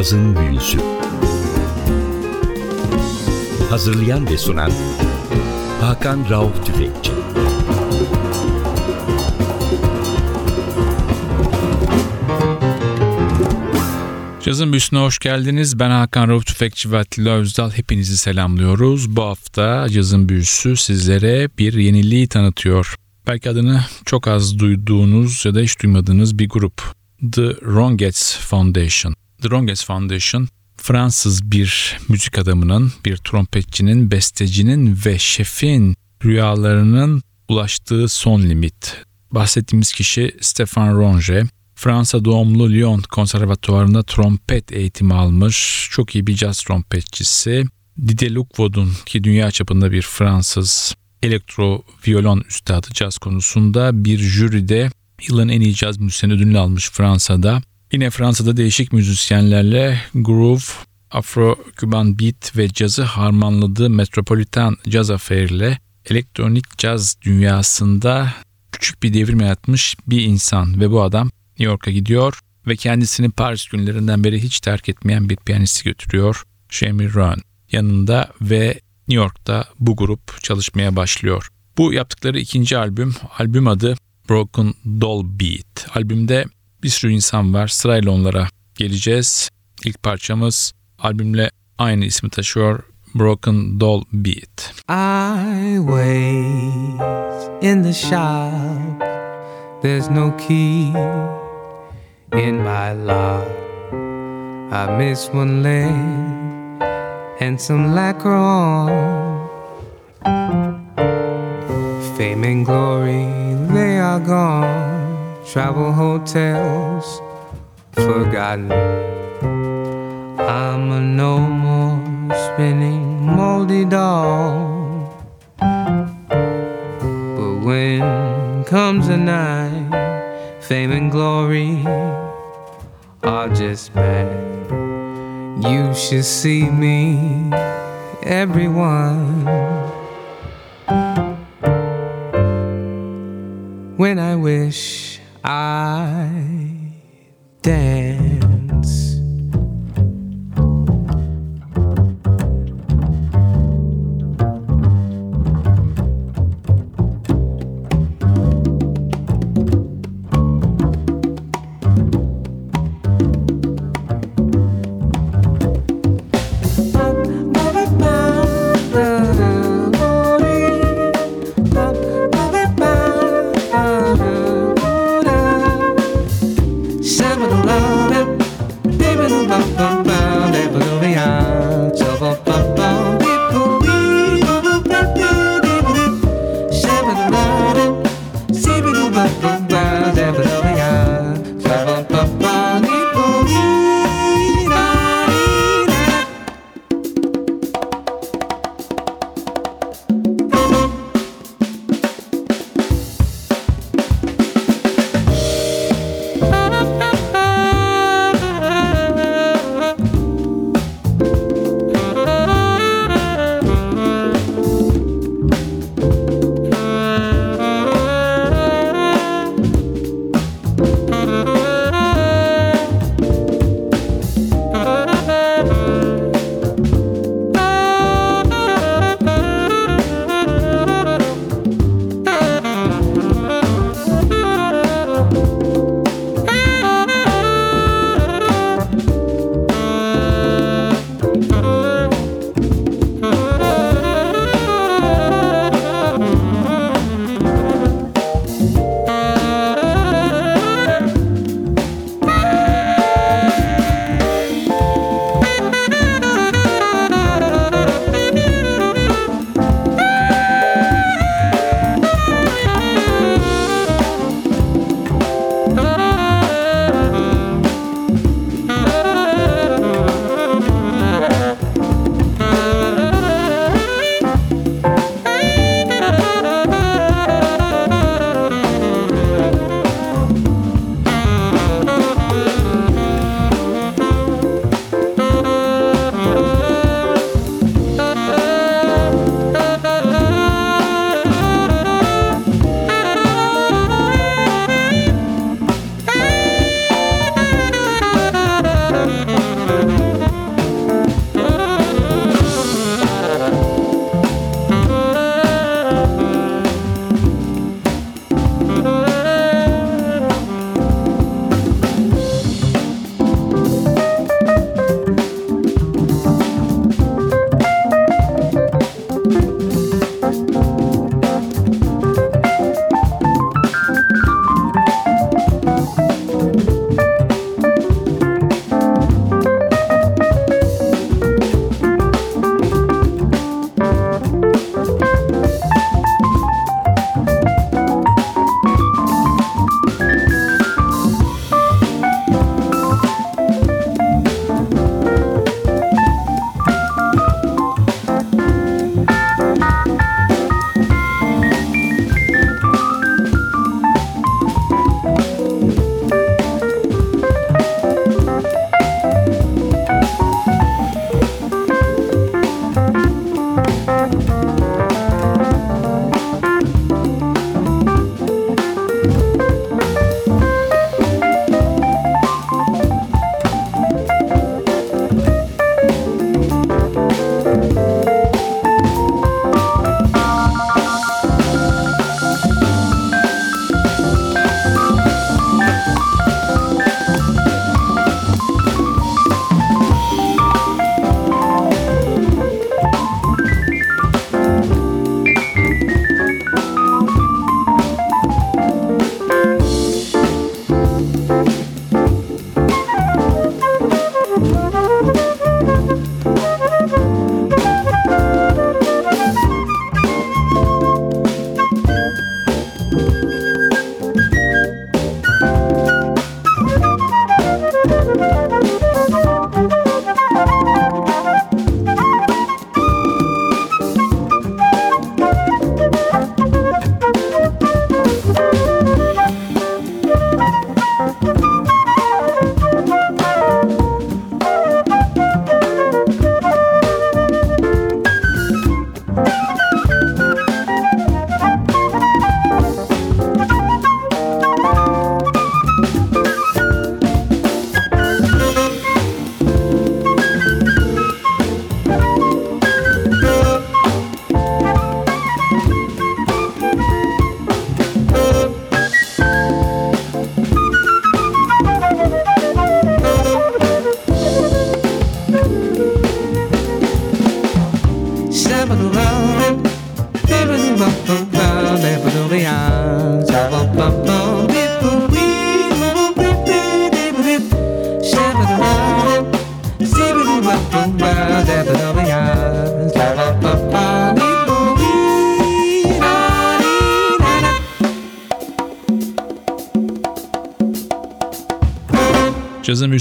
Cazın Büyüsü Hazırlayan ve sunan Hakan Rauf Tüfekçi Cazın Büyüsü'ne hoş geldiniz. Ben Hakan Rauf Tüfekçi ve Atilla Özdal. Hepinizi selamlıyoruz. Bu hafta Cazın Büyüsü sizlere bir yeniliği tanıtıyor. Belki adını çok az duyduğunuz ya da hiç duymadığınız bir grup. The Rongetts Foundation. The Rongetts Foundation Fransız bir müzik adamının, bir trompetçinin, bestecinin ve şefin rüyalarının ulaştığı son limit. Bahsettiğimiz kişi Stefan Ronge. Fransa doğumlu Lyon Konservatuvarı'nda trompet eğitimi almış. Çok iyi bir caz trompetçisi. Didier Lockwood'un ki dünya çapında bir Fransız elektro violon üstadı caz konusunda bir jüride yılın en iyi caz müzisyeni ödülünü almış Fransa'da. Yine Fransa'da değişik müzisyenlerle groove, Afro-Küban beat ve cazı harmanladığı Metropolitan Jazz Affair ile elektronik caz dünyasında küçük bir devrim yaratmış bir insan ve bu adam New York'a gidiyor ve kendisini Paris günlerinden beri hiç terk etmeyen bir piyanisti götürüyor. Jamie Rohn yanında ve New York'ta bu grup çalışmaya başlıyor. Bu yaptıkları ikinci albüm, albüm adı Broken Doll Beat. Albümde bir sürü insan var. Sırayla onlara geleceğiz. İlk parçamız albümle aynı ismi taşıyor. Broken Doll Beat. I wait in the shop. There's no key in my lock. I miss one leg and some lacquer on. Fame and glory, they are gone. Travel hotels forgotten. I'm a no more spinning moldy doll. But when comes the night, fame and glory are just bad. You should see me, everyone. When I wish I dance.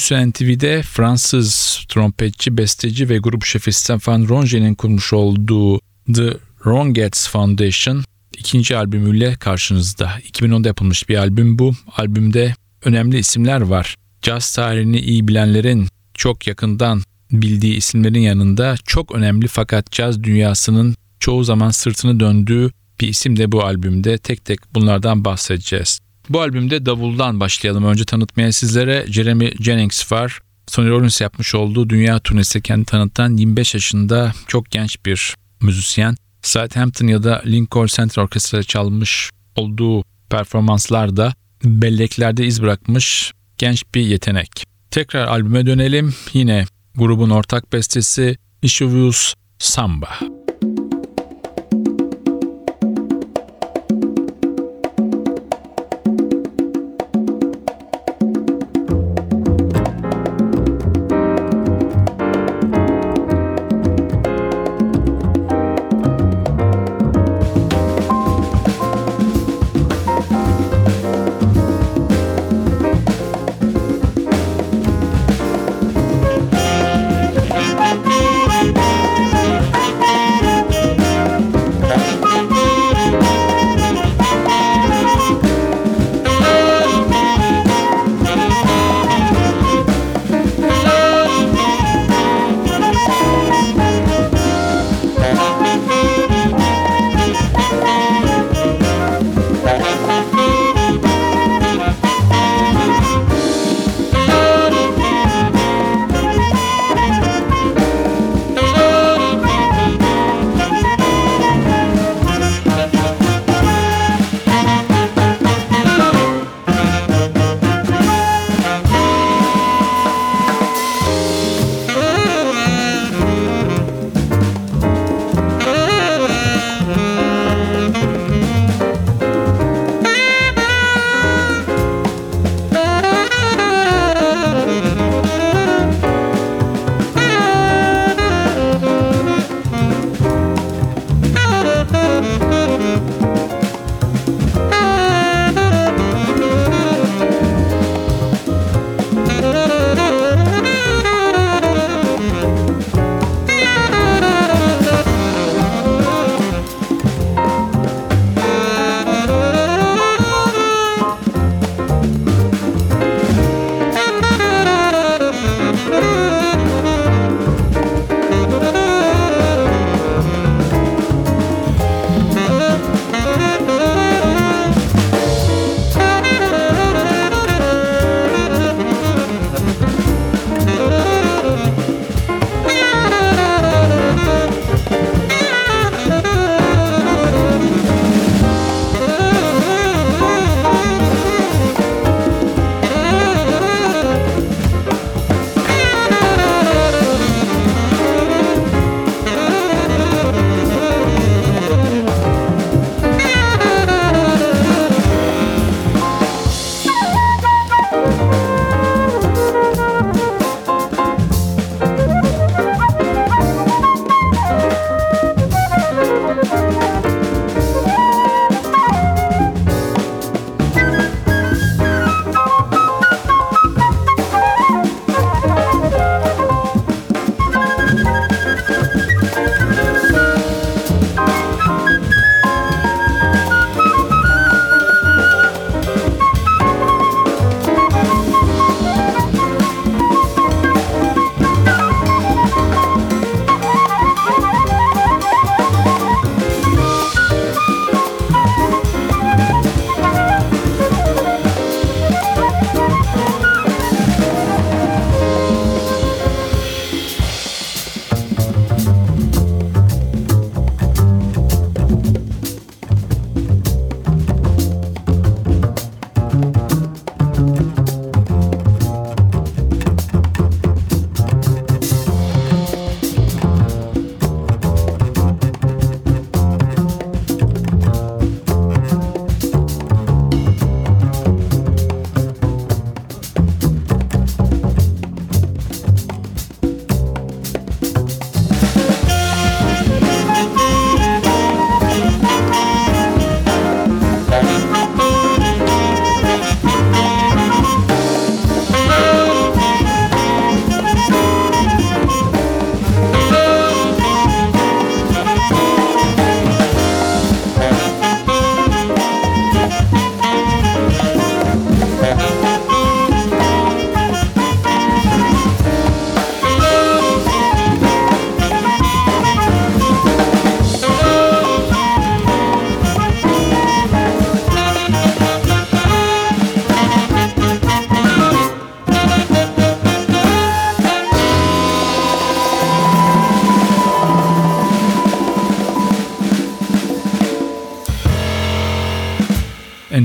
Büyüsü NTV'de Fransız trompetçi, besteci ve grup şefi Stéphane Ronger'in kurmuş olduğu The Rongettes Foundation ikinci albümüyle karşınızda. 2010'da yapılmış bir albüm bu. Albümde önemli isimler var. Caz tarihini iyi bilenlerin çok yakından bildiği isimlerin yanında çok önemli fakat caz dünyasının çoğu zaman sırtını döndüğü bir isim de bu albümde. Tek tek bunlardan bahsedeceğiz. Bu albümde davuldan başlayalım. Önce tanıtmaya sizlere Jeremy Jennings var. Sonny Rollins yapmış olduğu dünya turnesi kendi tanıtan 25 yaşında çok genç bir müzisyen. Southampton ya da Lincoln Center Orkestra'da çalmış olduğu performanslarda belleklerde iz bırakmış genç bir yetenek. Tekrar albüme dönelim. Yine grubun ortak bestesi Issues Samba.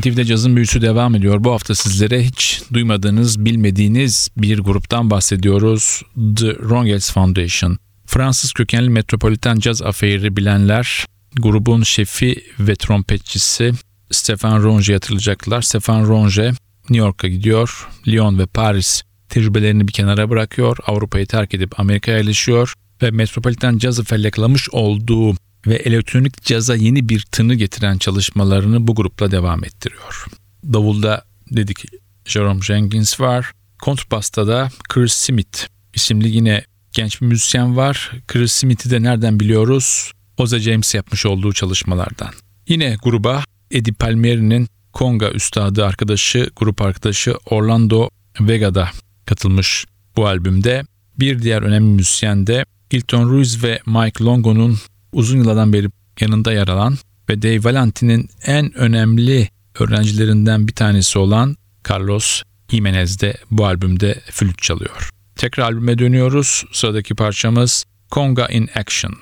NTV'de cazın büyüsü devam ediyor. Bu hafta sizlere hiç duymadığınız, bilmediğiniz bir gruptan bahsediyoruz. The Rongels Foundation. Fransız kökenli metropoliten caz affairi bilenler grubun şefi ve trompetçisi Stefan Ronge'yi hatırlayacaklar. Stefan Ronge New York'a gidiyor. Lyon ve Paris tecrübelerini bir kenara bırakıyor. Avrupa'yı terk edip Amerika'ya yerleşiyor ve metropoliten cazı felleklamış olduğu ve elektronik caza yeni bir tını getiren çalışmalarını bu grupla devam ettiriyor. Davulda dedik Jerome Jenkins var. Kontrbasta da Chris Smith isimli yine genç bir müzisyen var. Chris Smith'i de nereden biliyoruz? Oza James yapmış olduğu çalışmalardan. Yine gruba Eddie Palmieri'nin Konga üstadı arkadaşı, grup arkadaşı Orlando Vega'da katılmış bu albümde. Bir diğer önemli müzisyen de Hilton Ruiz ve Mike Longo'nun uzun yıllardan beri yanında yer alan ve Dave Valentin'in en önemli öğrencilerinden bir tanesi olan Carlos Jimenez de bu albümde flüt çalıyor. Tekrar albüme dönüyoruz. Sıradaki parçamız Conga in Action.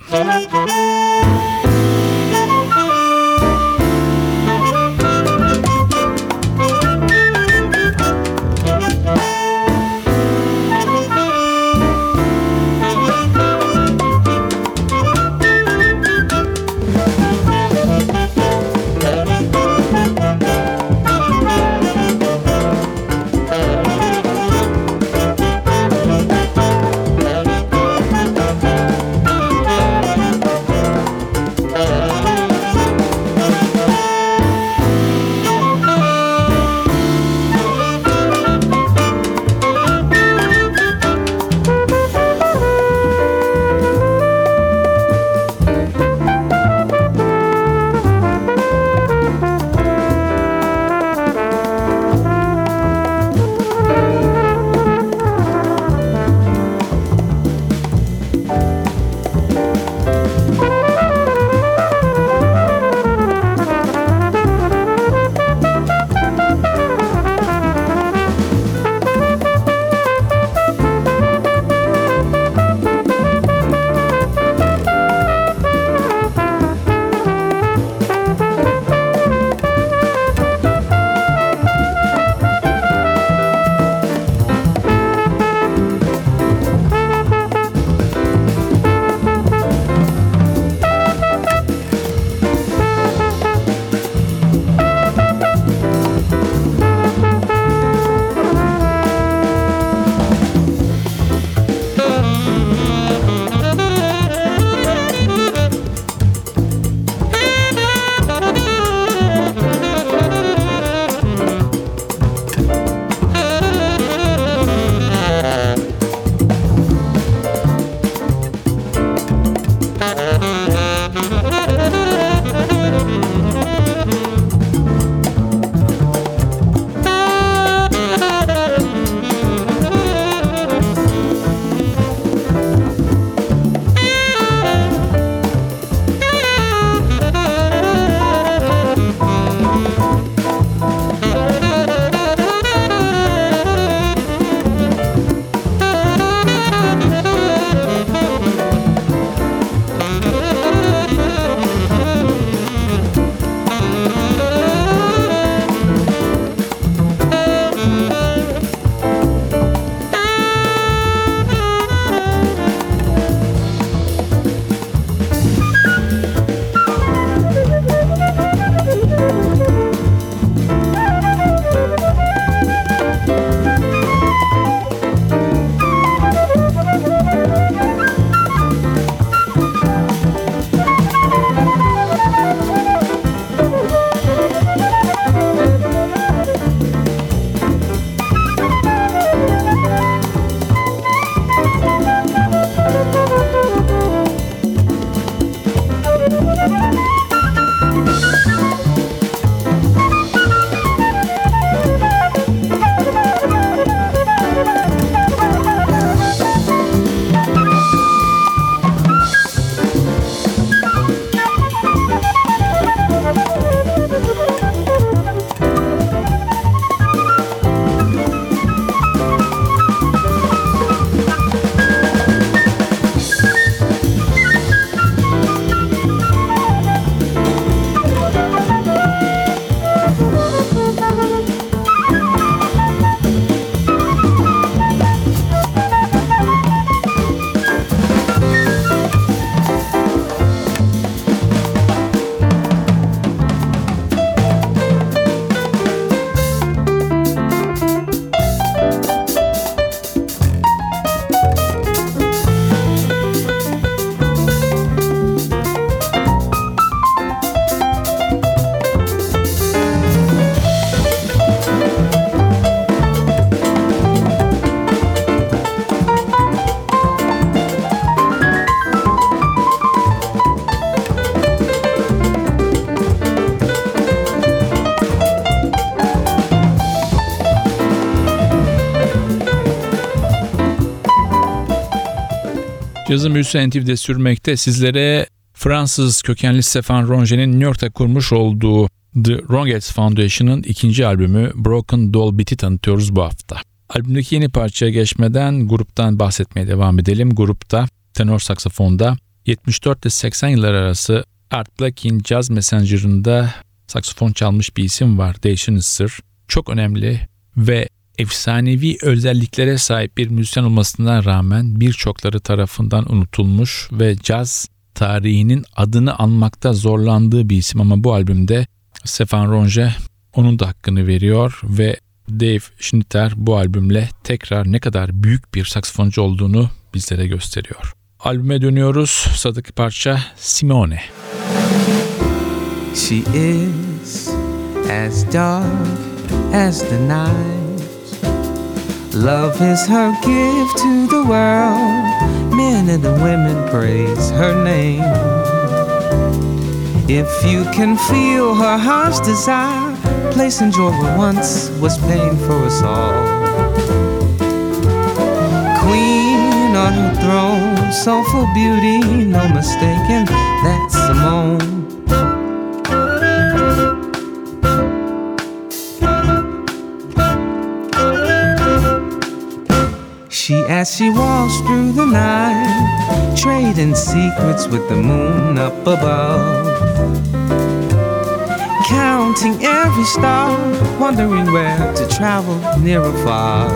Yazım büyüsü NTV'de sürmekte. Sizlere Fransız kökenli Stefan Ronge'nin New York'ta kurmuş olduğu The Rongettes Foundation'ın ikinci albümü Broken Doll Beat'i tanıtıyoruz bu hafta. Albümdeki yeni parçaya geçmeden gruptan bahsetmeye devam edelim. Grupta tenor saksafonda 74 ile 80 yıllar arası Art Blakey'in Jazz Messenger'ında saksafon çalmış bir isim var. Dave Sir. Çok önemli ve efsanevi özelliklere sahip bir müzisyen olmasına rağmen birçokları tarafından unutulmuş ve caz tarihinin adını anmakta zorlandığı bir isim ama bu albümde Stefan Ronge onun da hakkını veriyor ve Dave Schnitter bu albümle tekrar ne kadar büyük bir saksafoncu olduğunu bizlere gösteriyor. Albüme dönüyoruz. Sıradaki parça Simone. She is as dark as the night. Love is her gift to the world. Men and the women praise her name. If you can feel her heart's desire, place in joy where once was pain for us all. Queen on her throne, soulful beauty, no mistaking, that's Simone. She as she walks through the night, trading secrets with the moon up above. Counting every star, wondering where to travel near or far.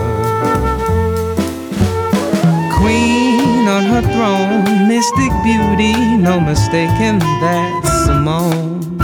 Queen on her throne, mystic beauty, no mistaking that's Simone.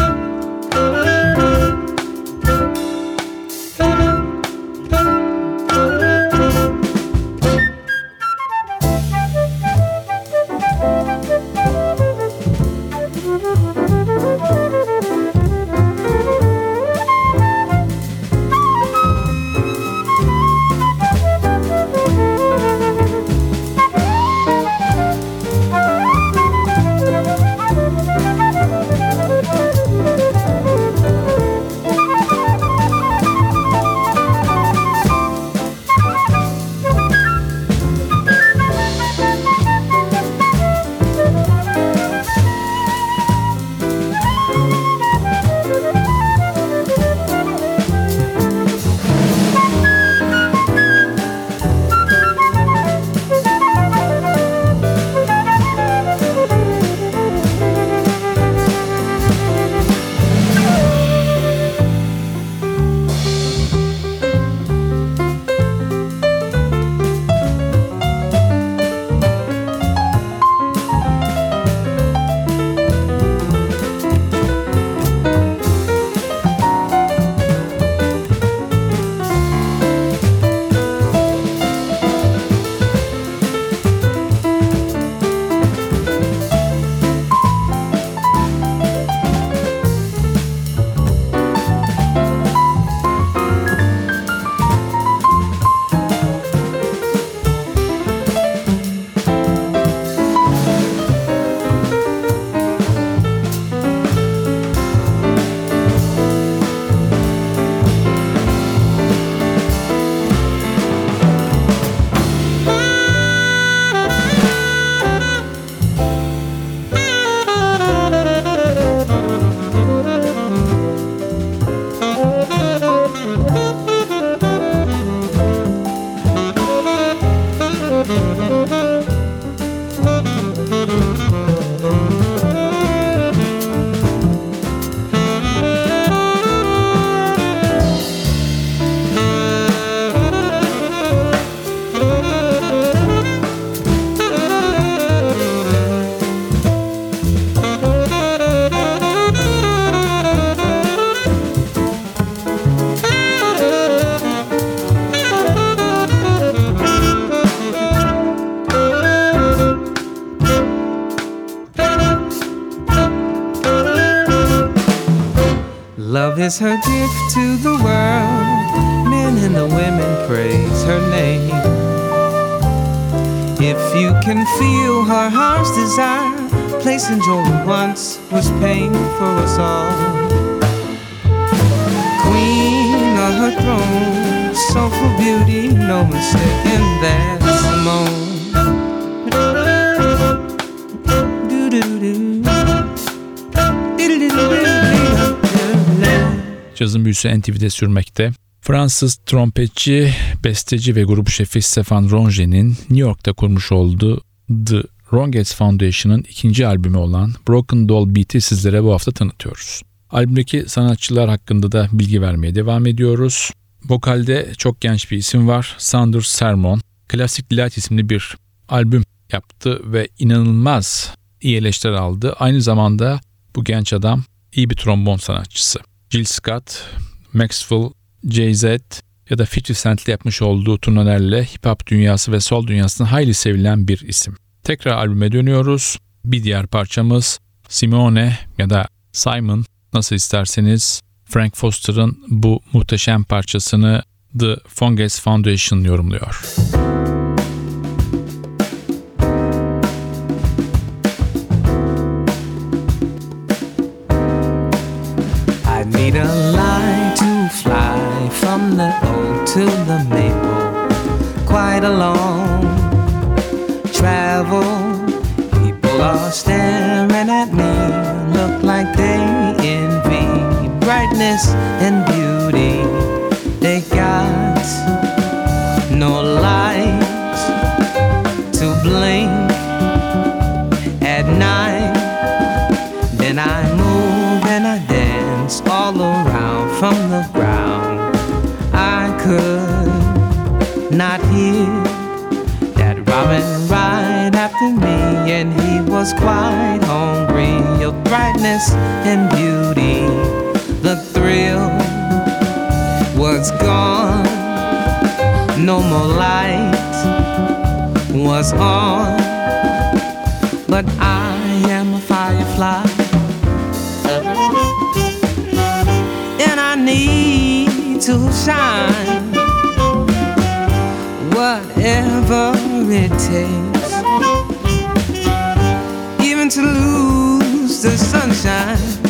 Is her gift to the world. Men and the women praise her name. If you can feel her heart's desire, placing in joy once was pain for us all. Queen on her throne, soulful beauty, no mistake, and that's Simone. Cazın büyüsü NTV'de sürmekte. Fransız trompetçi, besteci ve grup şefi Stefan Ronget'in New York'ta kurmuş olduğu The Ronget's Foundation'ın ikinci albümü olan Broken Doll Beat'i sizlere bu hafta tanıtıyoruz. Albümdeki sanatçılar hakkında da bilgi vermeye devam ediyoruz. Vokalde çok genç bir isim var. Sanders Sermon. Klasik Delight isimli bir albüm yaptı ve inanılmaz iyi eleştiri aldı. Aynı zamanda bu genç adam iyi bir trombon sanatçısı. Jill Scott, Maxwell, Jay-Z ya da 50 Cent'le yapmış olduğu turnelerle hip hop dünyası ve sol dünyasında hayli sevilen bir isim. Tekrar albüme dönüyoruz. Bir diğer parçamız Simone ya da Simon nasıl isterseniz Frank Foster'ın bu muhteşem parçasını The Fungus Foundation yorumluyor. I from the oak to the maple. Quite a long travel. People are staring at me, look like they envy brightness and after me, and he was quite hungry of brightness and beauty. The thrill was gone, no more light was on, but I am a firefly. and I need to shine. Whatever it takes, to lose the sunshine.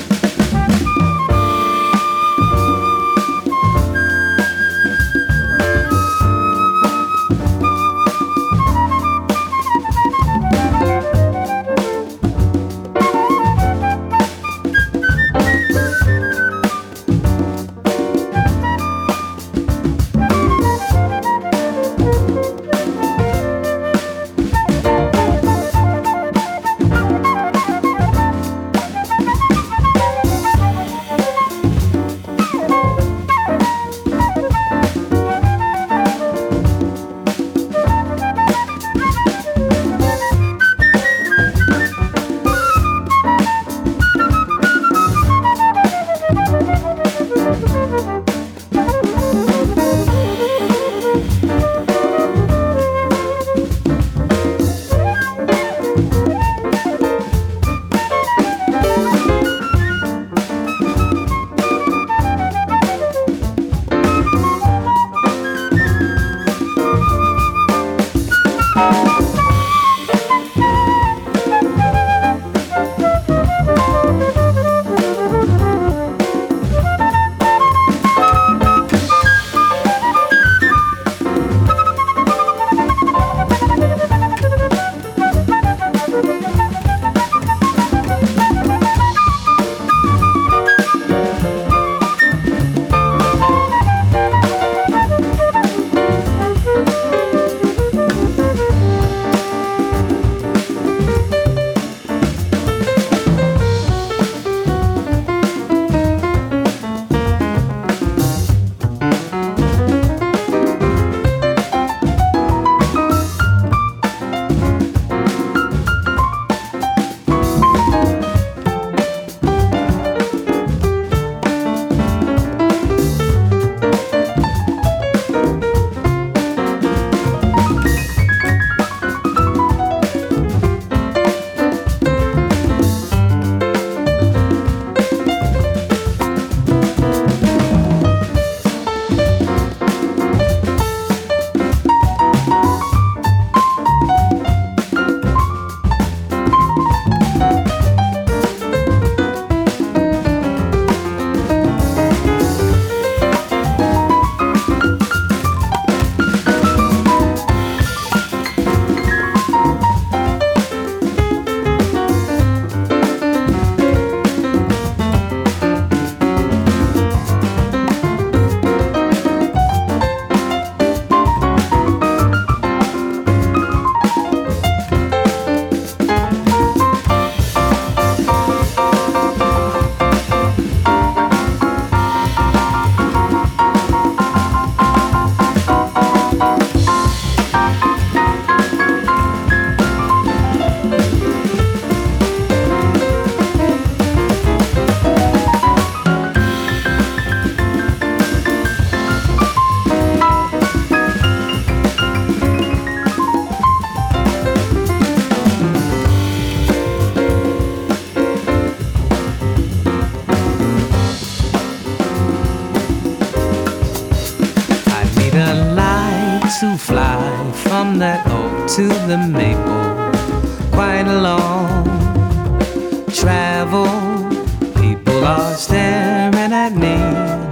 To fly from that oak to the maple. Quite a long travel. People are staring at me,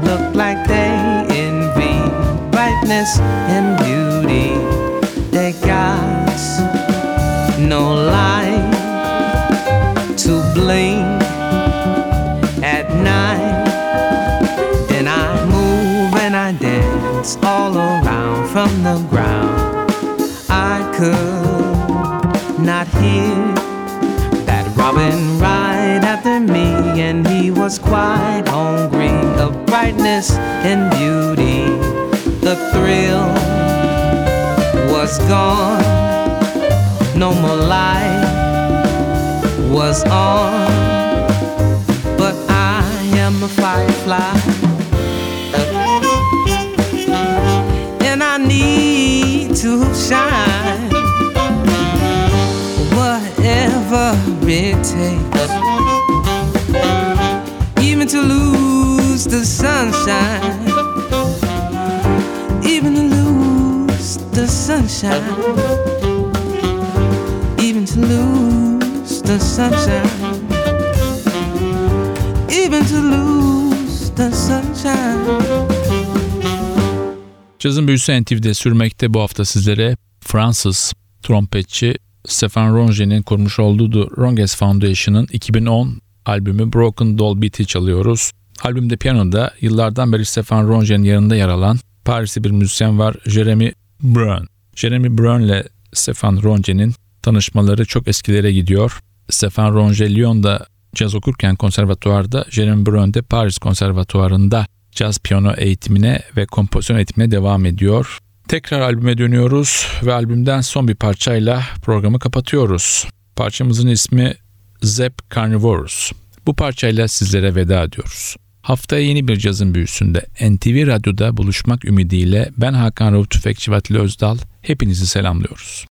look like they envy brightness and beauty. They got no light to blink at night. Then I move and I dance all around from the ground. I could not hear that robin right after me, and he was quite hungry of brightness and beauty. The thrill was gone, no more light was on, but I am a firefly. İt takes, even to lose the sunshine, even to lose the sunshine, even to lose the sunshine, even to lose the sunshine. Cazın büyüsü NTV'de sürmekte bu hafta sizlere Fransız trompetçi Stefan Ronger'in kurmuş olduğu The Ronges Foundation'ın 2010 albümü Broken Doll Beat'i çalıyoruz. Albümde piyanoda yıllardan beri Stefan Ronger'in yanında yer alan Parisli bir müzisyen var Jeremy Brun. Jeremy Brun ile Stefan Ronger'in tanışmaları çok eskilere gidiyor. Stefan Ronger Lyon'da caz okurken konservatuvarda, Jeremy Brun de Paris konservatuvarında caz piyano eğitimine ve kompozisyon eğitimine devam ediyor. Tekrar albüme dönüyoruz ve albümden son bir parçayla programı kapatıyoruz. Parçamızın ismi Zep Carnivorous. Bu parçayla sizlere veda ediyoruz. Haftaya yeni bir cazın büyüsünde NTV Radyo'da buluşmak ümidiyle ben Hakan Rauf Tüfekçi ve Atilla Özdal hepinizi selamlıyoruz.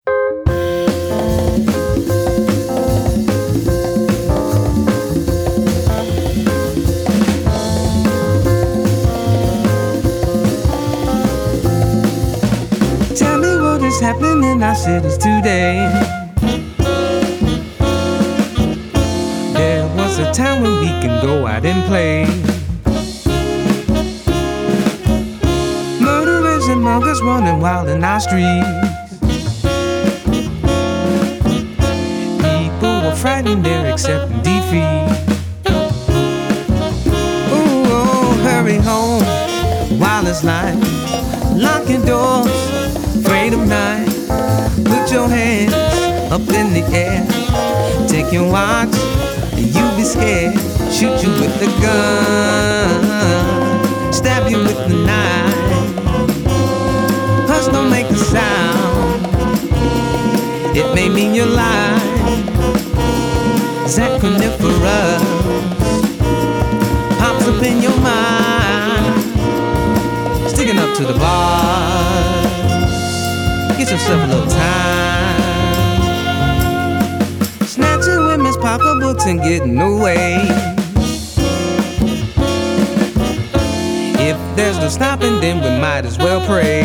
Happening in our cities today. There was a time when we can go out and play. Murderers and muggers running wild in our streets. People were frightened, they're accepting defeat. Ooh, oh, hurry home while it's light. Your doors, night. Put your hands up in the air. Take your watch, and you'll be scared. Shoot you with the gun, stab you with the knife. Hush, don't make a sound. It may mean your life. Zach coniferous pops up in your mind sticking up to the bars. Yourself a little time. Snatching women's pocketbooks and getting away. If there's no stopping, then we might as well pray.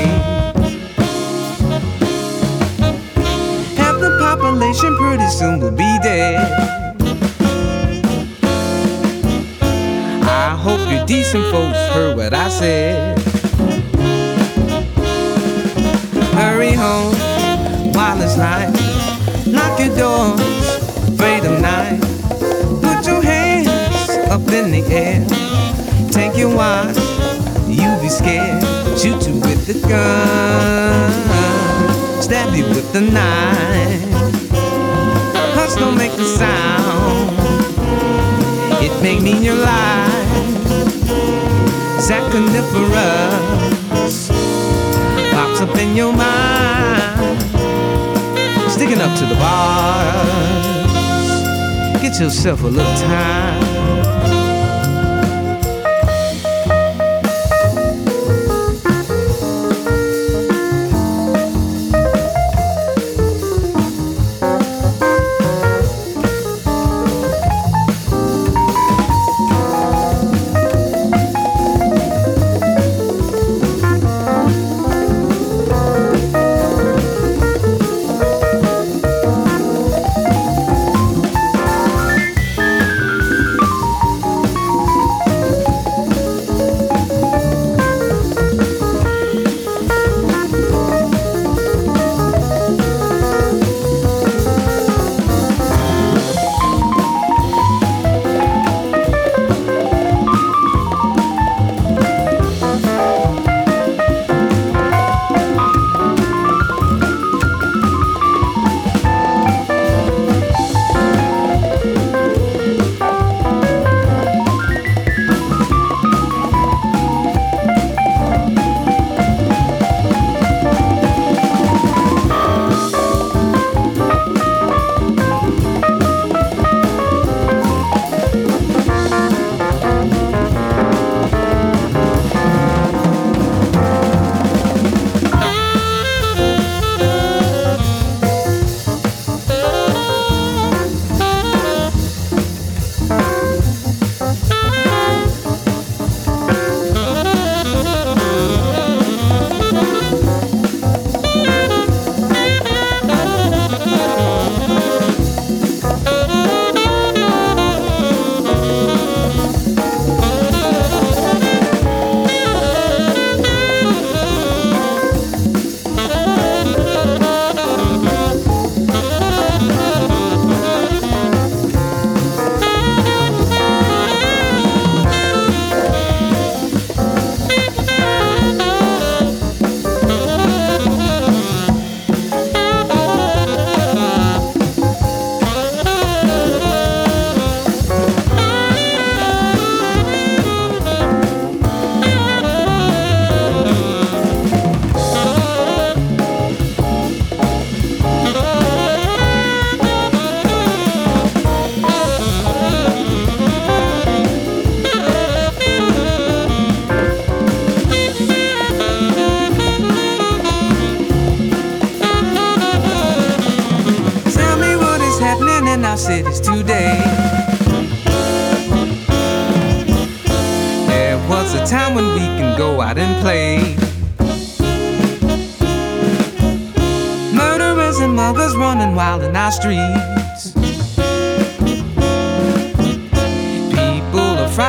Half the population pretty soon will be dead. I hope you decent folks heard what I said. Hurry home while it's light. Lock your doors, afraid of night. Put your hands up in the air. Take your watch, you be scared. Shoot you with the gun, stab you with the knife. Hush don't make the sound. It may mean your life. Pops up in your mind. Sticking up to the bars. Get yourself a little time.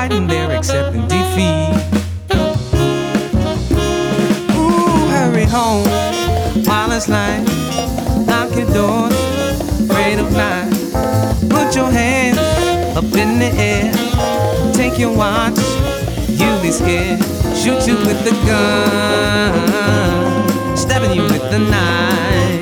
Frightened, they're accepting defeat. Ooh, hurry home while it's light. Lock your doors, afraid of night. Put your hands up in the air. Take your watch, you'll be scared. Shoot you with the gun, stabbing you with the knife.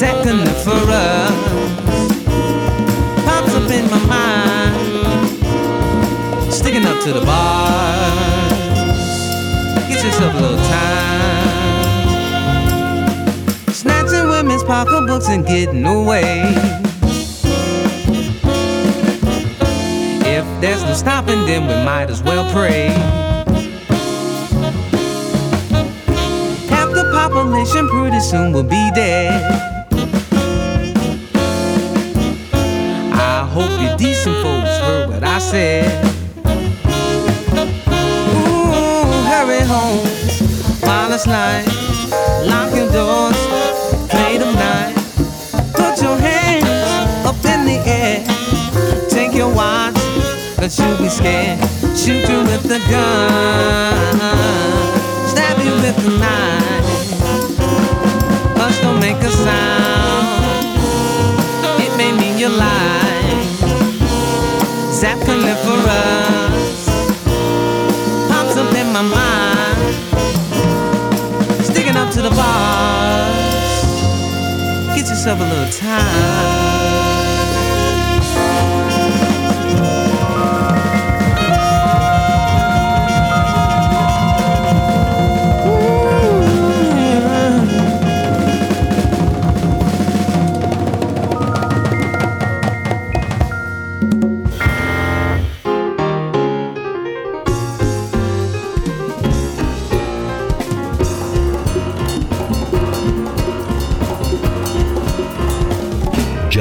Enough for us. Pops up in my mind. Sticking up to the bars. Get yourself a little time. Snatching women's pocketbooks and getting away. If there's no stopping, then we might as well pray. Half the population pretty soon will be dead. Said. Ooh, hurry home while it's light. Lock your doors, play the night. Put your hands up in the air. Take your watch, cause you'll be scared. Shoot you with the gun, stab you with the knife. Hush, don't make a sound. For us. Pops up in my mind. Sticking up to the bars. Get yourself a little time.